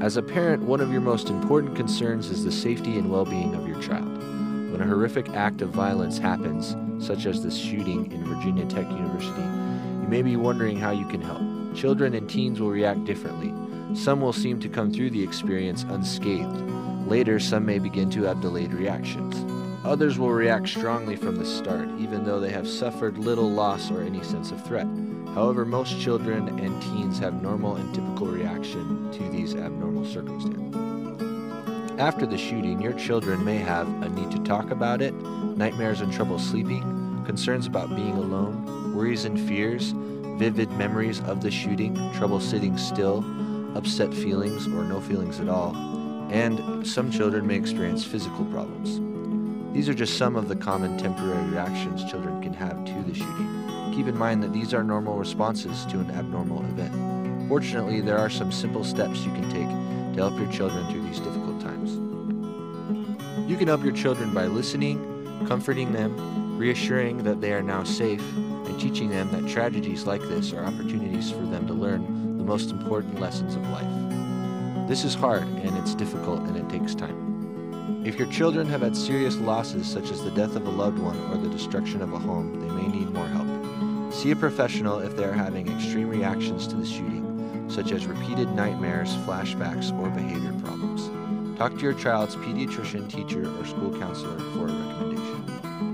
As a parent, one of your most important concerns is the safety and well being of your child. When a horrific act of violence happens, such as this shooting in Virginia Tech University, you may be wondering how you can help. Children and teens will react differently. Some will seem to come through the experience unscathed. Later, some may begin to have delayed reactions. Others will react strongly from the start, even though they have suffered little loss or any sense of threat. However, most children and teens have normal and typical reaction to these abnormal circumstances. After the shooting, your children may have a need to talk about it, nightmares and trouble sleeping, concerns about being alone, worries and fears, vivid memories of the shooting, trouble sitting still, upset feelings or no feelings at all, and some children may experience physical problems. These are just some of the common temporary reactions children can have to the shooting. Keep in mind that these are normal responses to an abnormal event. Fortunately, there are some simple steps you can take to help your children through these difficult times. You can help your children by listening, comforting them, reassuring that they are now safe, and teaching them that tragedies like this are opportunities for them to learn the most important lessons of life. This is hard and it's difficult and it takes time. If your children have had serious losses, such as the death of a loved one or the destruction of a home, they may need more help. See a professional if they are having extreme reactions to the shooting, such as repeated nightmares, flashbacks, or behavior problems. Talk to your child's pediatrician, teacher, or school counselor for a recommendation.